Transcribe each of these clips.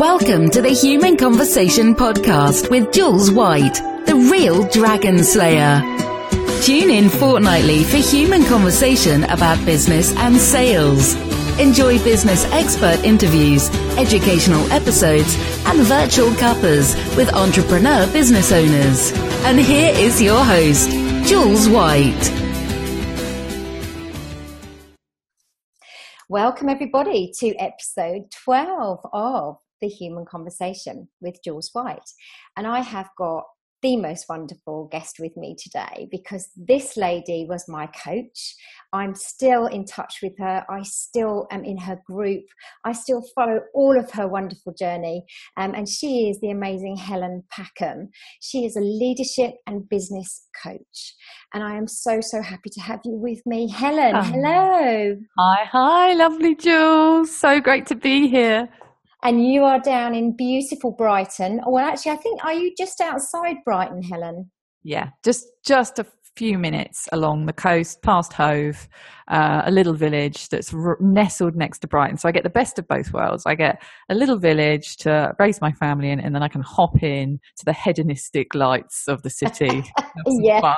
Welcome to the Human Conversation Podcast with Jules White, the real Dragon Slayer. Tune in fortnightly for human conversation about business and sales. Enjoy business expert interviews, educational episodes, and virtual cuppers with entrepreneur business owners. And here is your host, Jules White. Welcome, everybody, to episode 12 of the Human Conversation with Jules White. And I have got the most wonderful guest with me today because this lady was my coach. I'm still in touch with her. I still am in her group. I still follow all of her wonderful journey. Um, and she is the amazing Helen Packham. She is a leadership and business coach. And I am so, so happy to have you with me. Helen, oh. hello. Hi, hi, lovely Jules. So great to be here and you are down in beautiful Brighton. Well, actually, I think are you just outside Brighton, Helen? Yeah, just just a few minutes along the coast, past Hove, uh, a little village that's r- nestled next to Brighton. So I get the best of both worlds. I get a little village to raise my family in, and then I can hop in to the hedonistic lights of the city. yeah. Fun.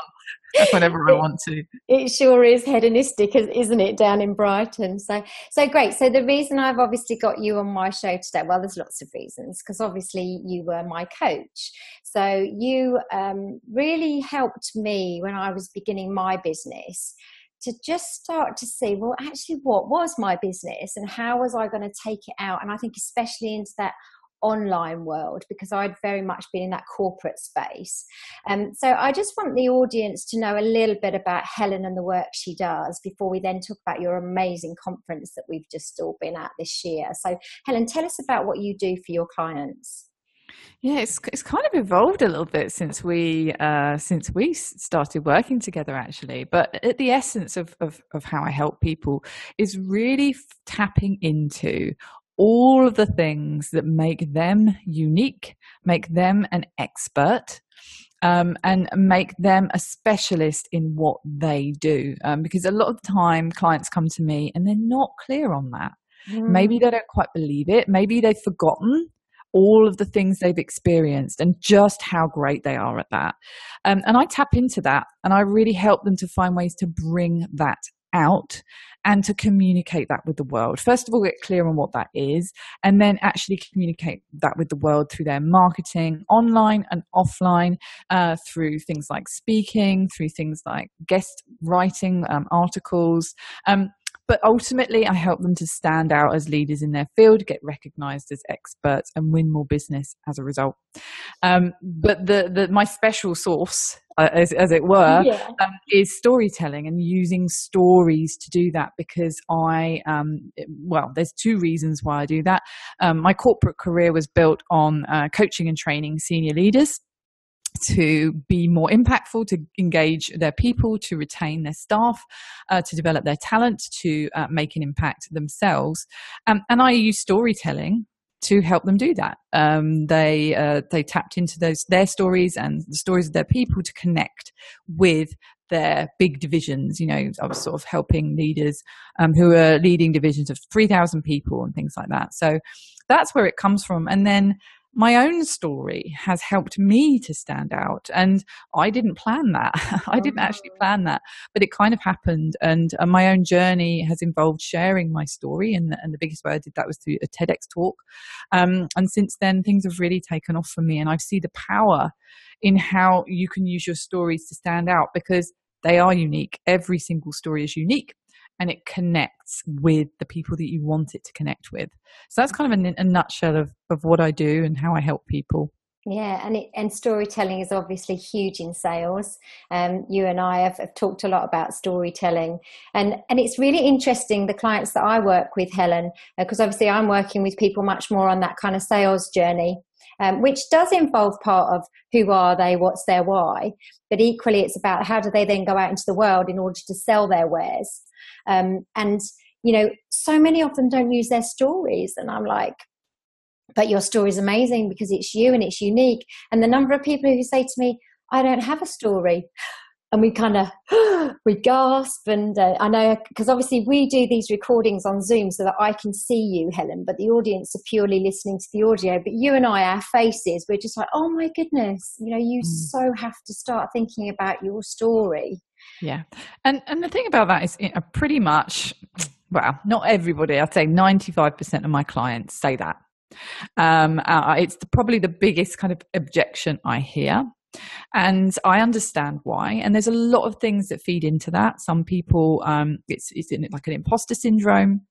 Whenever I want to. It sure is hedonistic, isn't it, down in Brighton? So, so great. So the reason I've obviously got you on my show today, well, there's lots of reasons because obviously you were my coach. So you um, really helped me when I was beginning my business to just start to see, well, actually, what was my business and how was I going to take it out? And I think especially into that online world because I'd very much been in that corporate space. Um, so I just want the audience to know a little bit about Helen and the work she does before we then talk about your amazing conference that we've just all been at this year. So, Helen, tell us about what you do for your clients. Yeah, it's it's kind of evolved a little bit since we uh, since we started working together, actually. But at the essence of, of of how I help people is really tapping into all of the things that make them unique, make them an expert, um, and make them a specialist in what they do. Um, because a lot of the time, clients come to me and they're not clear on that. Mm. Maybe they don't quite believe it. Maybe they've forgotten all of the things they've experienced and just how great they are at that. Um, and I tap into that and I really help them to find ways to bring that out and to communicate that with the world. First of all, get clear on what that is, and then actually communicate that with the world through their marketing, online and offline, uh, through things like speaking, through things like guest writing um, articles. Um, but ultimately, I help them to stand out as leaders in their field, get recognized as experts, and win more business as a result. Um, but the, the, my special source, uh, as, as, it were, yeah. um, is storytelling and using stories to do that because I, um, well, there's two reasons why I do that. Um, my corporate career was built on uh, coaching and training senior leaders to be more impactful, to engage their people, to retain their staff, uh, to develop their talent, to uh, make an impact themselves. Um, and I use storytelling to help them do that. Um, they uh, they tapped into those their stories and the stories of their people to connect with their big divisions. You know, I was sort of helping leaders um, who are leading divisions of three thousand people and things like that. So that's where it comes from. And then my own story has helped me to stand out. And I didn't plan that. I didn't actually oh. plan that, but it kind of happened. And uh, my own journey has involved sharing my story. And, and the biggest way I did that was through a TEDx talk. Um, and since then, things have really taken off for me. And I see the power in how you can use your stories to stand out because they are unique. Every single story is unique and it connects with the people that you want it to connect with. So that's kind of a, a nutshell of, of what I do and how I help people. Yeah, and it, and storytelling is obviously huge in sales. Um, you and I have, have, talked a lot about storytelling, and and it's really interesting. The clients that I work with, Helen, because uh, obviously I'm working with people much more on that kind of sales journey, um, which does involve part of who are they, what's their why, but equally it's about how do they then go out into the world in order to sell their wares. Um, and, you know, so many of them don't use their stories. And I'm like, but your story is amazing because it's you and it's unique. And the number of people who say to me, I don't have a story. and we kind of we gasp and uh, i know because obviously we do these recordings on zoom so that i can see you helen but the audience are purely listening to the audio but you and i our faces we're just like oh my goodness you know you mm. so have to start thinking about your story yeah and and the thing about that is you know, pretty much well not everybody i'd say 95% of my clients say that um, uh, it's the, probably the biggest kind of objection i hear and I understand why. And there's a lot of things that feed into that. Some people, um, it's, it's like an imposter syndrome.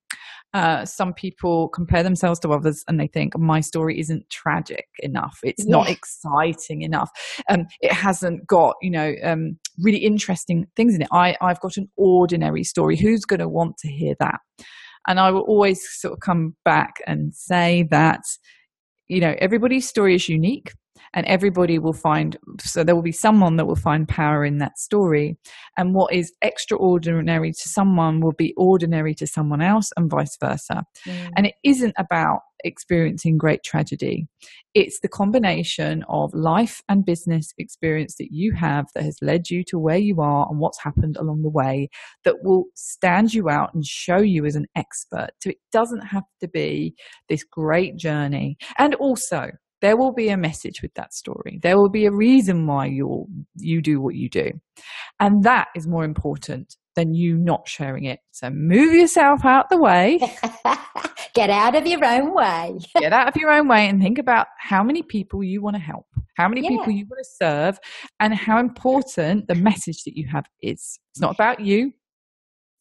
Uh, some people compare themselves to others and they think my story isn't tragic enough. It's yeah. not exciting enough. Um, it hasn't got, you know, um, really interesting things in it. I, I've got an ordinary story. Who's going to want to hear that? And I will always sort of come back and say that, you know, everybody's story is unique and everybody will find so there will be someone that will find power in that story. And what is extraordinary to someone will be ordinary to someone else and vice versa. Mm. and it isn't about experiencing great tragedy. It's the combination of life and business experience that you have that has led you to where you are and what's happened along the way that will stand you out and show you as an expert. So it doesn't have to be this great journey. And also there will be a message with that story. There will be a reason why you you do what you do. And that is more important than you not sharing it. So move yourself out the way. Get out of your own way. Get out of your own way and think about how many people you want to help, how many yeah. people you want to serve, and how important the message that you have is. It's not about you. Um,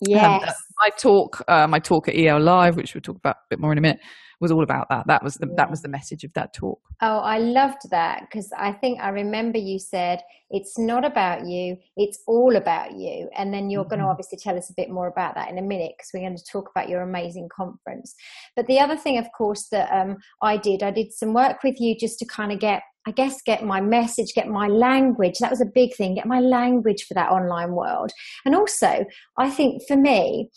yes. Um, my talk, uh, my talk at EL Live, which we'll talk about a bit more in a minute, was all about that. That was the, that was the message of that talk. Oh, I loved that because I think I remember you said it's not about you, it's all about you. And then you're mm-hmm. going to obviously tell us a bit more about that in a minute because we're going to talk about your amazing conference. But the other thing, of course, that um, I did, I did some work with you just to kind of get I guess get my message, get my language. That was a big thing, get my language for that online world. And also, I think for me,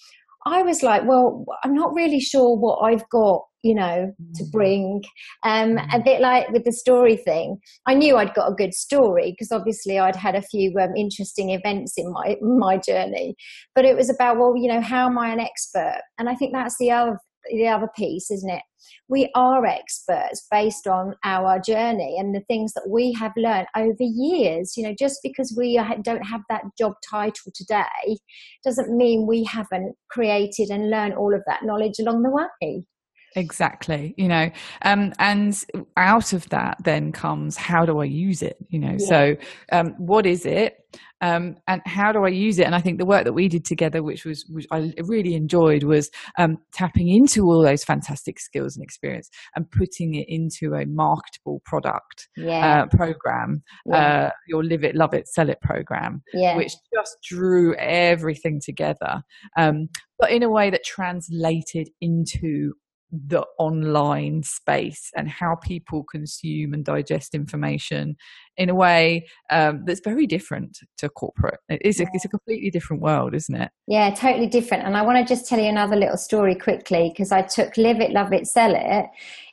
I was like, well, I'm not really sure what I've got, you know, to mm. bring. Um, a mm. bit like with the story thing, I knew I'd got a good story because obviously I'd had a few um, interesting events in my my journey. But it was about, well, you know, how am I an expert? And I think that's the other the other piece, isn't it? We are experts based on our journey and the things that we have learned over years. You know, just because we don't have that job title today doesn't mean we haven't created and learned all of that knowledge along the way. Exactly, you know, um, and out of that then comes how do I use it? You know, yeah. so um, what is it, um, and how do I use it? And I think the work that we did together, which was which I really enjoyed, was um, tapping into all those fantastic skills and experience and putting it into a marketable product yeah. uh, program, yeah. uh, your Live It, Love It, Sell It program, yeah. which just drew everything together, um, but in a way that translated into the online space and how people consume and digest information in a way um, that's very different to corporate. It is a, it's a completely different world, isn't it? Yeah, totally different. And I want to just tell you another little story quickly because I took Live It, Love It, Sell It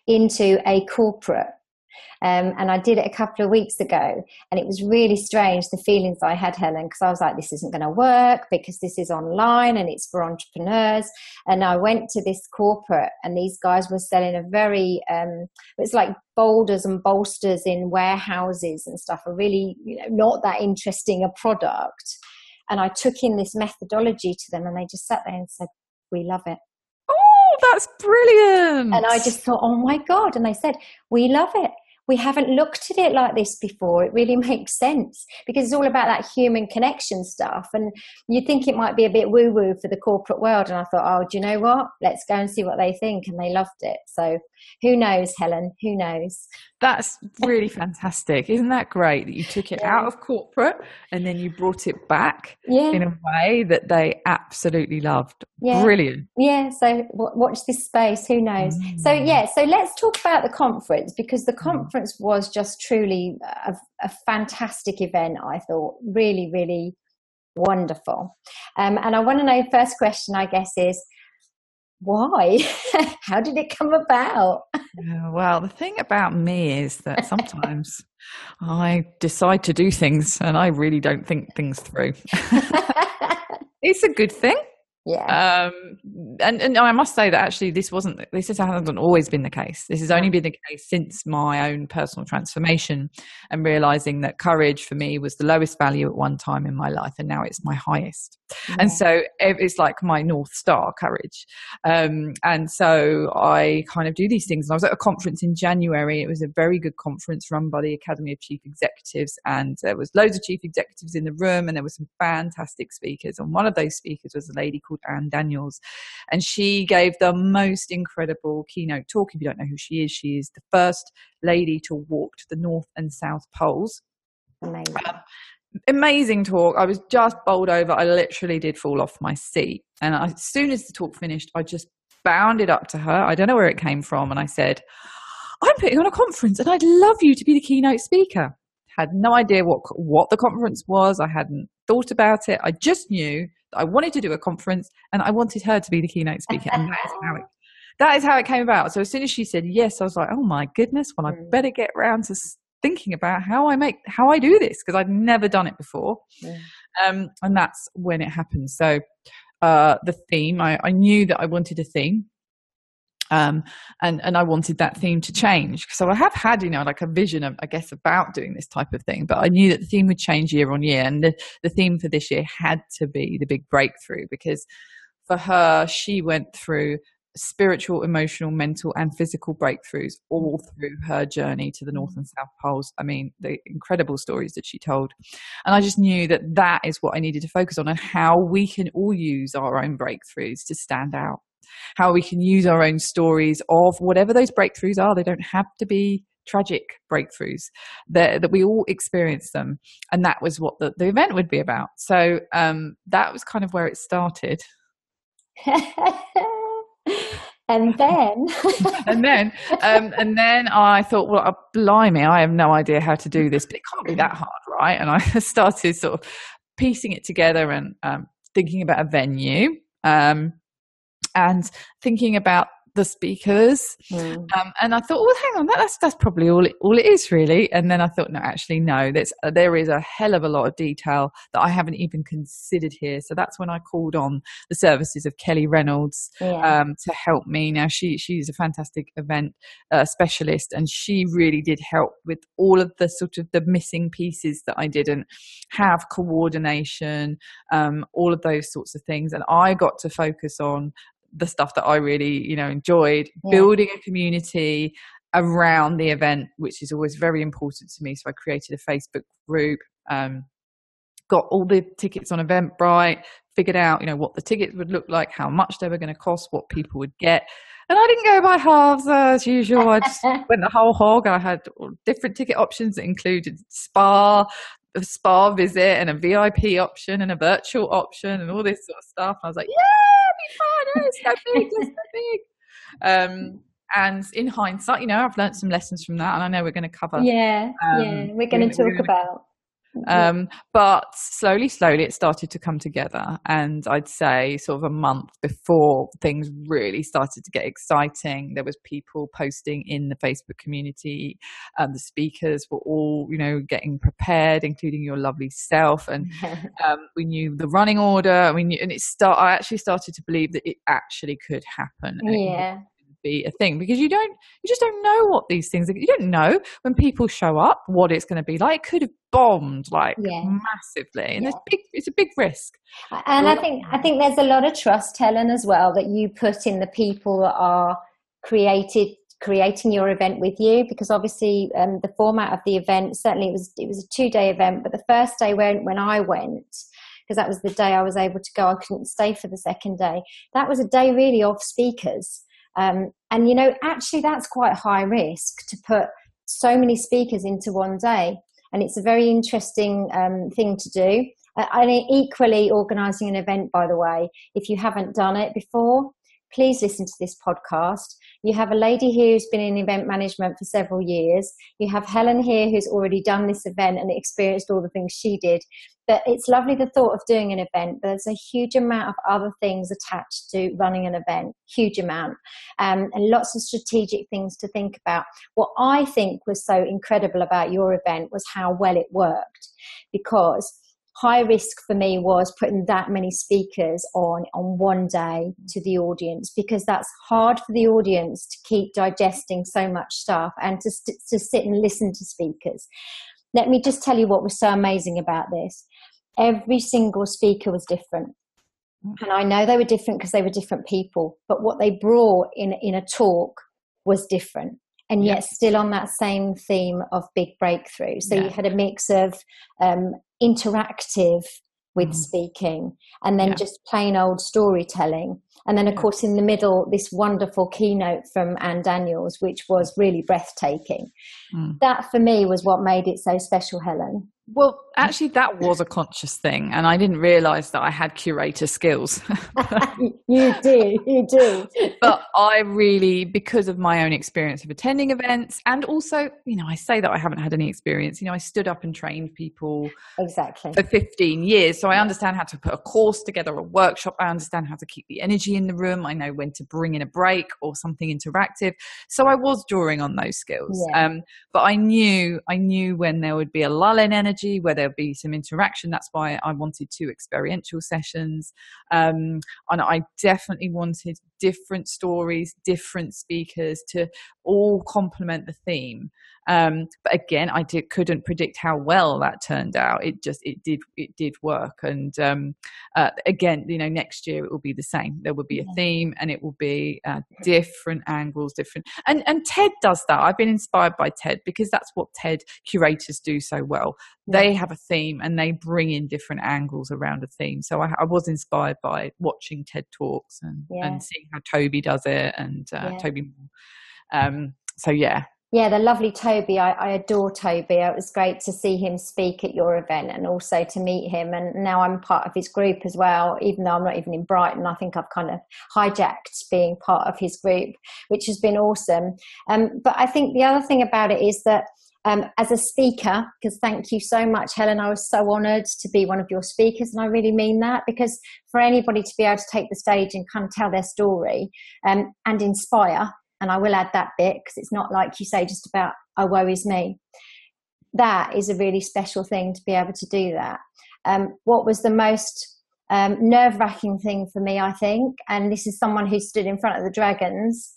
into a corporate um, and I did it a couple of weeks ago, and it was really strange the feelings I had, Helen, because I was like, this isn't going to work because this is online and it's for entrepreneurs. And I went to this corporate, and these guys were selling a very, um, it's like boulders and bolsters in warehouses and stuff, a really, you know, not that interesting a product. And I took in this methodology to them, and they just sat there and said, we love it. Oh, that's brilliant. And I just thought, oh my God. And they said, we love it we haven't looked at it like this before. It really makes sense because it's all about that human connection stuff. And you'd think it might be a bit woo woo for the corporate world. And I thought, oh, do you know what? Let's go and see what they think. And they loved it. So who knows, Helen? Who knows? That's really fantastic. Isn't that great that you took it yeah. out of corporate and then you brought it back yeah. in a way that they absolutely loved? Yeah. Brilliant. Yeah. So watch this space. Who knows? Mm. So, yeah. So let's talk about the conference because the mm. Conference was just truly a, a fantastic event, I thought. Really, really wonderful. Um, and I want to know first question, I guess, is why? How did it come about? Yeah, well, the thing about me is that sometimes I decide to do things and I really don't think things through. it's a good thing. Yeah. Um, and, and I must say that actually this wasn't, this hasn't always been the case. This has only been the case since my own personal transformation and realizing that courage for me was the lowest value at one time in my life and now it's my highest. Yeah. And so it's like my North Star courage. Um, and so I kind of do these things. And I was at a conference in January. It was a very good conference run by the Academy of Chief Executives and there was loads of chief executives in the room and there were some fantastic speakers. And one of those speakers was a lady called Ann Daniels. And she gave the most incredible keynote talk. If you don't know who she is, she is the first lady to walk to the North and South Poles. Amazing. Um, amazing talk. I was just bowled over. I literally did fall off my seat. And I, as soon as the talk finished, I just bounded up to her. I don't know where it came from. And I said, I'm putting on a conference and I'd love you to be the keynote speaker. Had no idea what, what the conference was. I hadn't thought about it. I just knew I wanted to do a conference and I wanted her to be the keynote speaker. And that is how it, that is how it came about. So as soon as she said yes, I was like, oh my goodness, well, I mm. better get around to thinking about how I make, how I do this because I'd never done it before. Yeah. Um, and that's when it happened. So, uh, the theme, I, I knew that I wanted a theme. Um, and and I wanted that theme to change. So I have had, you know, like a vision of, I guess, about doing this type of thing. But I knew that the theme would change year on year, and the, the theme for this year had to be the big breakthrough because for her, she went through spiritual, emotional, mental, and physical breakthroughs all through her journey to the North and South Poles. I mean, the incredible stories that she told. And I just knew that that is what I needed to focus on and how we can all use our own breakthroughs to stand out how we can use our own stories of whatever those breakthroughs are. They don't have to be tragic breakthroughs. That, that we all experience them. And that was what the, the event would be about. So um, that was kind of where it started. And then? And then um, and then i thought well uh, blimey i have no idea how to do this but it can't be that hard right? And i started sort of piecing it together and um, thinking about a venue. Um, and thinking about the speakers. Mm. Um, and I thought, well, hang on, that, that's that's probably all it, all it is really. And then I thought, no, actually, no. There's uh, there is a hell of a lot of detail that I haven't even considered here. So that's when I called on the services of Kelly Reynolds yeah. um, to help me. Now she she's a fantastic event uh, specialist, and she really did help with all of the sort of the missing pieces that I didn't have coordination, um, all of those sorts of things, and I got to focus on the stuff that I really, you know, enjoyed. Yeah. Building a community around the event, which is always very important to me. So I created a Facebook group, um, got all the tickets on Eventbrite, figured out, you know, what the tickets would look like, how much they were going to cost, what people would get. And I didn't go by halves as usual. I just went the whole hog. I had different ticket options that included spa, a spa visit and a VIP option and a virtual option and all this sort of stuff. And I was like, yeah, be fun. It's so big, it's so big. Um, and in hindsight, you know, I've learned some lessons from that, and I know we're going to cover. Yeah, um, yeah, we're going to talk about um, but slowly, slowly, it started to come together. And I'd say, sort of a month before things really started to get exciting, there was people posting in the Facebook community. Um, the speakers were all, you know, getting prepared, including your lovely self. And um, we knew the running order. I mean, and it start. I actually started to believe that it actually could happen. Yeah be a thing because you don't you just don't know what these things are you don't know when people show up what it's going to be like it could have bombed like yeah. massively and yeah. it's big it's a big risk and i think i think there's a lot of trust helen as well that you put in the people that are created creating your event with you because obviously um, the format of the event certainly it was it was a two day event but the first day when when i went because that was the day I was able to go. I couldn't stay for the second day. That was a day really of speakers. Um, and you know, actually, that's quite high risk to put so many speakers into one day. And it's a very interesting um, thing to do. Uh, and equally, organising an event, by the way, if you haven't done it before, please listen to this podcast You have a lady here who's been in event management for several years. You have Helen here who's already done this event and experienced all the things she did. But it's lovely the thought of doing an event. There's a huge amount of other things attached to running an event, huge amount, um, and lots of strategic things to think about. What I think was so incredible about your event was how well it worked because high risk for me was putting that many speakers on on one day to the audience because that's hard for the audience to keep digesting so much stuff and to, to sit and listen to speakers let me just tell you what was so amazing about this every single speaker was different and i know they were different because they were different people but what they brought in in a talk was different and yet still on that same theme of big breakthrough. So yeah. you had a mix of um, interactive with mm. speaking and then yeah. just plain old storytelling. And then, of course, in the middle, this wonderful keynote from Ann Daniels, which was really breathtaking. Mm. That for me was what made it so special, Helen. Well, actually, that was a conscious thing, and I didn't realize that I had curator skills. you do, you do. but I really, because of my own experience of attending events, and also, you know, I say that I haven't had any experience. You know, I stood up and trained people exactly for 15 years, so I understand how to put a course together, a workshop. I understand how to keep the energy in the room. I know when to bring in a break or something interactive. So I was drawing on those skills. Yeah. Um, but I knew, I knew when there would be a lull in energy energy, where there'd be some interaction. That's why I wanted two experiential sessions. Um, and I definitely wanted different stories, different speakers to all complement the theme. Um, but again, I did, couldn't predict how well that turned out. It just it did it did work, and um, uh, again, you know, next year it will be the same. There will be a theme, and it will be uh, different angles, different. And and TED does that. I've been inspired by TED because that's what TED curators do so well. They have a theme and they bring in different angles around a theme. So I, I was inspired by watching TED talks and, yeah. and seeing how Toby does it and uh, yeah. Toby. Um, so yeah, yeah, the lovely Toby. I, I, adore Toby. It was great to see him speak at your event and also to meet him. And now I'm part of his group as well, even though I'm not even in Brighton. I think I've kind of hijacked being part of his group, which has been awesome. Um, but I think the other thing about it is that um, as a speaker, because thank you so much, Helen. I was so honoured to be one of your speakers, and I really mean that because for anybody to be able to take the stage and kind of tell their story um, and inspire and I will add that bit because it's not like you say just about oh woe is me. That is a really special thing to be able to do that. Um, what was the most um, nerve wracking thing for me, I think, and this is someone who stood in front of the dragons,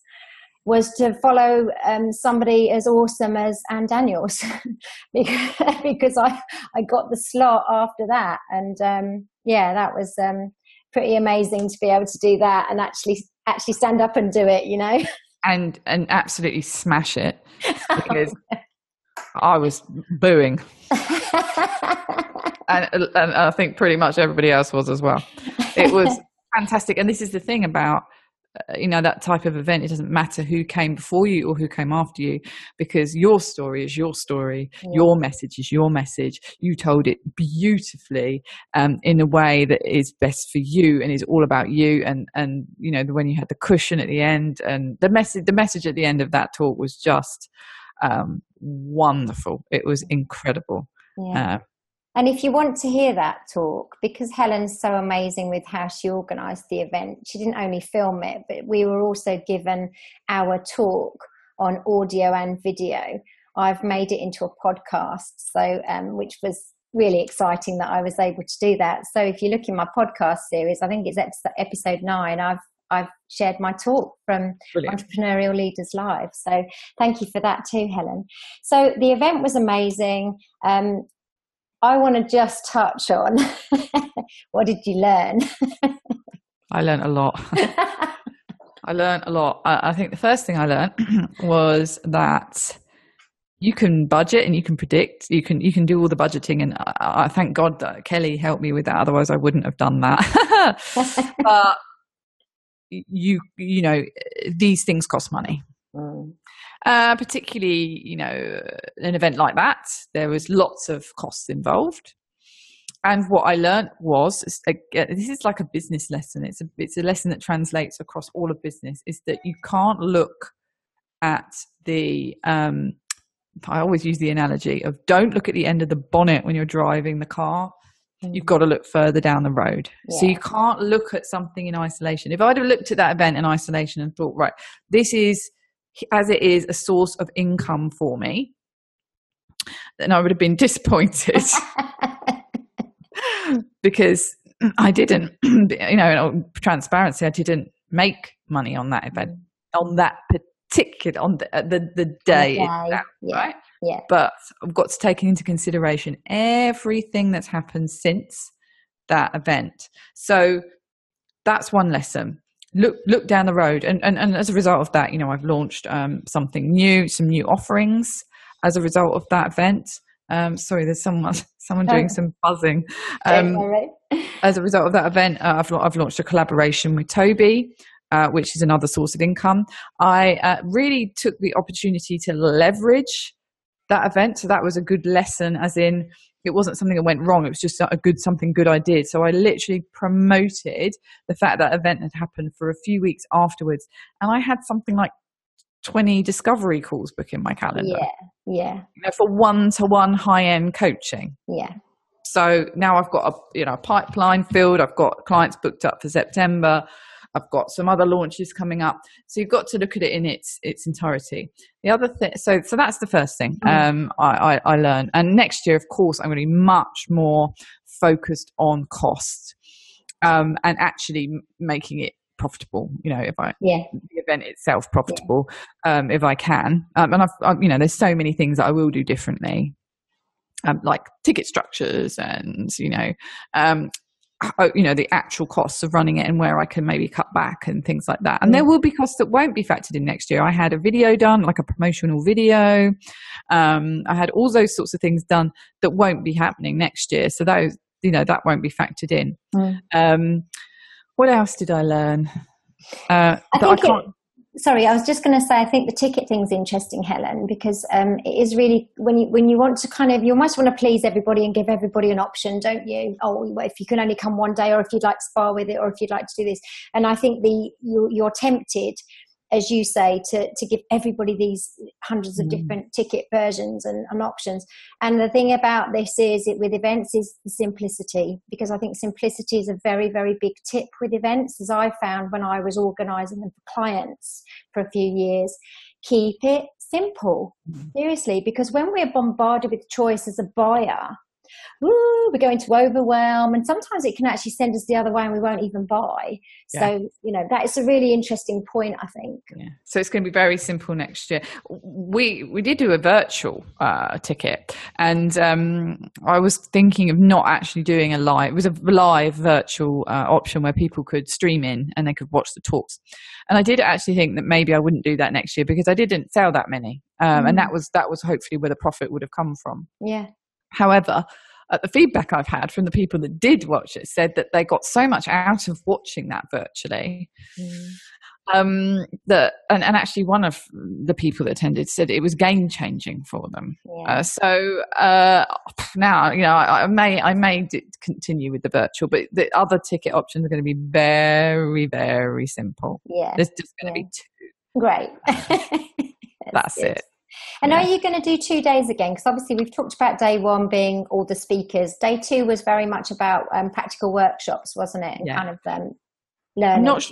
was to follow um, somebody as awesome as Ann Daniels because I, I got the slot after that. And um, yeah, that was um, pretty amazing to be able to do that and actually actually stand up and do it, you know. and and absolutely smash it because I was booing. and, and I think pretty much everybody else was as well. It was fantastic. And this is the thing about you know that type of event it doesn't matter who came before you or who came after you because your story is your story yeah. your message is your message you told it beautifully um, in a way that is best for you and is all about you and and you know when you had the cushion at the end and the message the message at the end of that talk was just um, wonderful it was incredible yeah. uh, and if you want to hear that talk, because Helen's so amazing with how she organised the event, she didn't only film it, but we were also given our talk on audio and video. I've made it into a podcast, so um, which was really exciting that I was able to do that. So if you look in my podcast series, I think it's episode nine. I've I've shared my talk from Brilliant. Entrepreneurial Leaders Live. So thank you for that too, Helen. So the event was amazing. Um, I want to just touch on what did you learn? I learned a lot. I learned a lot. I, I think the first thing I learned was that you can budget and you can predict. You can you can do all the budgeting, and I, I thank God that Kelly helped me with that. Otherwise, I wouldn't have done that. but you you know these things cost money. Mm. Uh, particularly, you know, an event like that, there was lots of costs involved. And what I learned was, this is like a business lesson. It's a, it's a lesson that translates across all of business is that you can't look at the um, I always use the analogy of don't look at the end of the bonnet when you're driving the car. You've got to look further down the road. Yeah. So you can't look at something in isolation. If I'd have looked at that event in isolation and thought, right, this is as it is a source of income for me, then I would have been disappointed because I didn't, you know, transparency, I didn't make money on that event, mm. on that particular, on the, the, the day, okay. itself, yeah. right? Yeah. But I've got to take into consideration everything that's happened since that event. So that's one lesson. Look look down the road, and and, and as a result of that, you know, I've launched um, something new, some new offerings as a result of that event. Um, sorry, there's someone someone doing some buzzing. Um, as a result of that event, uh, I've I've launched a collaboration with Toby. Uh, which is another source of income. I uh, really took the opportunity to leverage that event. So that was a good lesson, as in it wasn't something that went wrong. It was just a good something good I did. So I literally promoted the fact that event had happened for a few weeks afterwards, and I had something like 20 discovery calls book in my calendar. Yeah. Yeah. You know, for one to one high end coaching. Yeah. So now I've got a you know pipeline filled. I've got clients booked up for September. I've got some other launches coming up. So you've got to look at it in its its entirety. The other thing, so so that's the first thing mm. um, I, I, I learned. And next year, of course, I'm going to be much more focused on cost um, and actually making it profitable you know if i yeah the event itself profitable yeah. um if i can um, and i've I, you know there's so many things that i will do differently um, like ticket structures and you know um, you know the actual costs of running it and where I can maybe cut back and things like that. And mm. there will be costs that won't be factored in next year. I had a video done, like a promotional video. Um, I had all those sorts of things done that won't be happening next year. So those, you know, that won't be factored in. Mm. Um, what else did I learn? Uh, I that I can't. It- sorry, I was just going to say, I think the ticket thing's interesting, Helen, because um, it is really when you when you want to kind of you almost want to please everybody and give everybody an option, don't you? Oh, if you can only come one day, or if you'd like to spar with it, or if you'd like to do this. And I think the you, you're tempted as you say, to, to give everybody these hundreds of mm. different ticket versions and, and, options. And the thing about this is, it, with events, is the simplicity, because I think simplicity is a very, very big tip with events, as I found when I was organising them for clients for a few years. Keep it simple, mm. seriously, because when we're bombarded with choice as a buyer, ooh, we're going to overwhelm. And sometimes it can actually send us the other way and we won't even buy. Yeah. So, you know, that is a really interesting point, I think. Yeah. So it's going to be very simple next year. We, we did do a virtual uh, ticket and um, I was thinking of not actually doing a live, it was a live virtual uh, option where people could stream in and they could watch the talks. And I did actually think that maybe I wouldn't do that next year because I didn't sell that many. Um, mm. And that was that was hopefully where the profit would have come from. Yeah. However, uh, the feedback I've had from the people that did watch it said that they got so much out of watching that virtually. Mm. Um, that and, and actually one of the people that attended said it was game changing for them. Yeah. Uh, so uh, now you know I, I, may I may continue with the virtual, but the other ticket options are going to be very very simple. Yeah, there's just going to yeah. be two. Great. That's, That's it. And are you going to do two days again? Because obviously we've talked about day one being all the speakers. Day two was very much about um, practical workshops, wasn't it? And yeah. kind of um, learning. not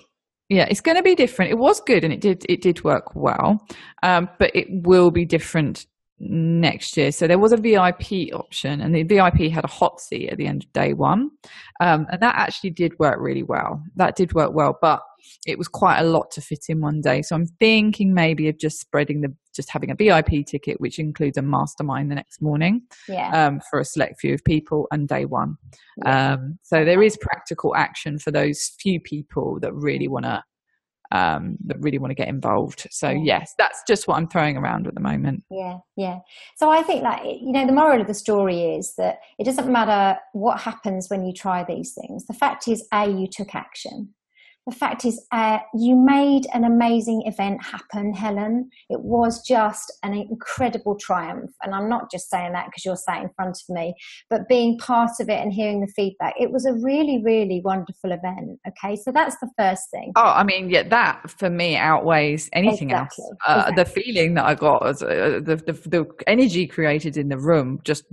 yeah, it's going to be different. It was good and it did it did work well, um, but it will be different next year. So there was a VIP option, and the VIP had a hot seat at the end of day one, um, and that actually did work really well. That did work well, but it was quite a lot to fit in one day. So I'm thinking maybe of just spreading the just having a VIP ticket, which includes a mastermind the next morning yeah. um, for a select few of people and day one. Yeah. Um, so there is practical action for those few people that really want to um, that really want to get involved. So yeah. yes, that's just what I'm throwing around at the moment. Yeah, yeah. So I think that you know the moral of the story is that it doesn't matter what happens when you try these things. The fact is, a you took action. The fact is, uh, you made an amazing event happen, Helen. It was just an incredible triumph. And I'm not just saying that because you're sat in front of me, but being part of it and hearing the feedback. It was a really, really wonderful event. Okay. So that's the first thing. Oh, I mean, yeah, that for me outweighs anything exactly. else. Uh, exactly. The feeling that I got, uh, the, the, the, energy created in the room just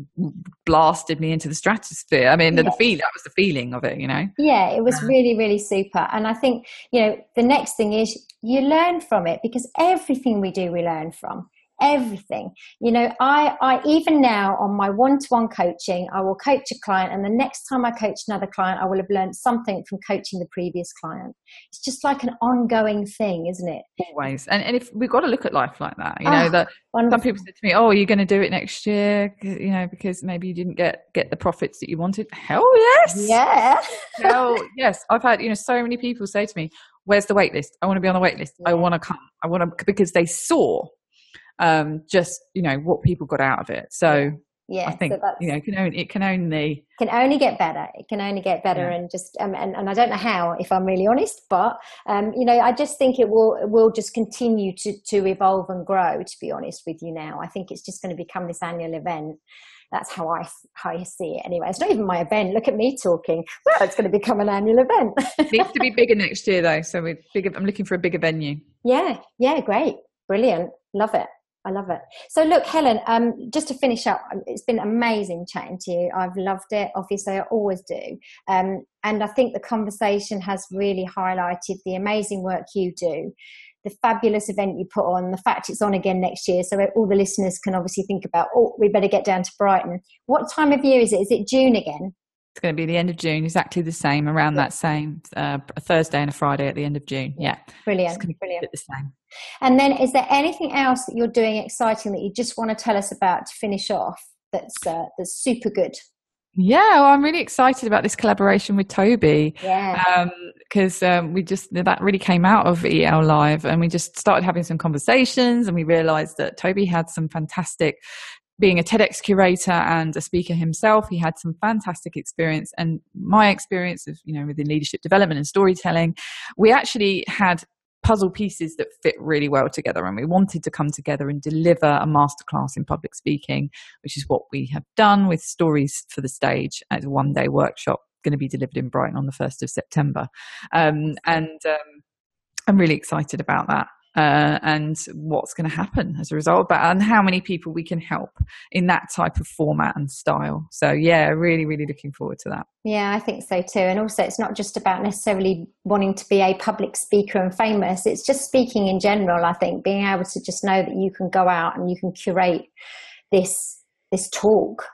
blasted me into the stratosphere. I mean, yeah. the, the feel, that was the feeling of it, you know? Yeah, it was really, really super. And I think, you know, the next thing is you learn from it because everything we do, we learn from everything. You know i i even now on my one-to-one coaching i will coach a client and the next time i coach another client i will have learned something from coaching the previous client. It's just like an ongoing thing isn't it? Always. And, and if we've got to look at life like that you know oh, that some people said to me oh you're going to do it next year? You know because maybe you didn't get get the profits that you wanted. Hell yes! Yeah. Hell yes. I've had you know so many people say to me where's the wait list i want to be on the wait list yeah. i want to come. I want to because they saw um, just you know what people got out of it. So yeah, I think so you know it can only it can only can only get better. It can only get better, yeah. and just um, and and I don't know how, if I'm really honest, but um, you know, I just think it will it will just continue to to evolve and grow. To be honest with you, now I think it's just going to become this annual event. That's how I how I see it. Anyway, it's not even my event. Look at me talking. Well, it's going to become an annual event. it Needs to be bigger next year, though. So we're bigger. I'm looking for a bigger venue. Yeah, yeah, great, brilliant, love it. I love it. So, look, Helen, um, just to finish up, um, it's been amazing chatting to you. I've loved it. Obviously, I always do. Um, and I think the conversation has really highlighted the amazing work you do, the fabulous event you put on, the fact it's on again next year. So, all the listeners can obviously think about, oh, we better get down to Brighton. What time of year is it? Is it June again? It's going to be the end of June, exactly the same, around that same uh, Thursday and a Friday at the end of June. Yeah, brilliant, brilliant. the same. And then, is there anything else that you're doing exciting that you just want to tell us about to finish off? That's uh, that's super good. Yeah, well, I'm really excited about this collaboration with Toby. Yeah. Because um, um, we just, that really came out of EL Live and we just started having some conversations and we realized that Toby had some fantastic being a TEDx curator and a speaker himself, he had some fantastic experience. And my experience of, you know, within leadership development and storytelling, we actually had puzzle pieces that fit really well together. And we wanted to come together and deliver a masterclass in public speaking, which is what we have done with Stories for the Stage as a one day workshop going to be delivered in Brighton on the 1st of September. Um, and um, I'm really excited about that uh, and what's going to happen as a result that, and how many people we can help in that type of format and style. So, yeah, really, really looking forward to that. Yeah, I think so too. And also, it's not just about necessarily wanting to be a public speaker and famous, it's just speaking in general. I think being able to just know that you can go out and you can curate this this talk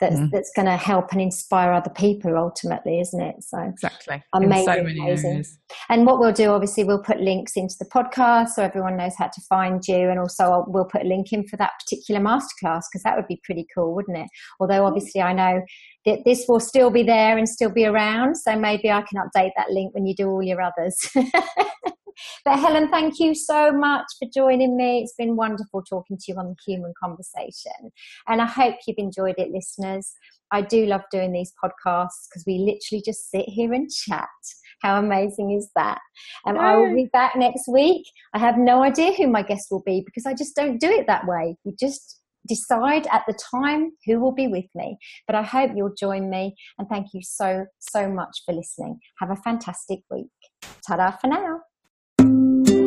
that's mm. that's going to help and inspire other people ultimately isn't it? So exactly. Amazing, so amazing. and what we'll do obviously we'll put links into the podcast so everyone knows how to find you and also we'll put a link in for that particular masterclass because that would be pretty cool wouldn't it? Although obviously i know that this will still be there and still be around so maybe i can update that link when you do all your others But Helen, thank you so much for joining me. It's been wonderful talking to you on the human conversation. And I hope you've enjoyed it, listeners. I do love doing these podcasts because we literally just sit here and chat. How amazing is that? And um, I will be back next week. I have no idea who my guest will be because I just don't do it that way. We just decide at the time who will be with me. But I hope you'll join me. And thank you so, so much for listening. Have a fantastic week. Ta da for now.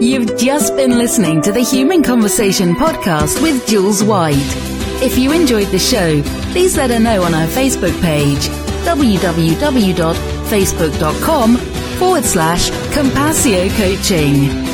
You've just been listening to the Human Conversation podcast with Jules White. If you enjoyed the show, please let her know on our Facebook page, www.facebook.com forward slash Compassio Coaching.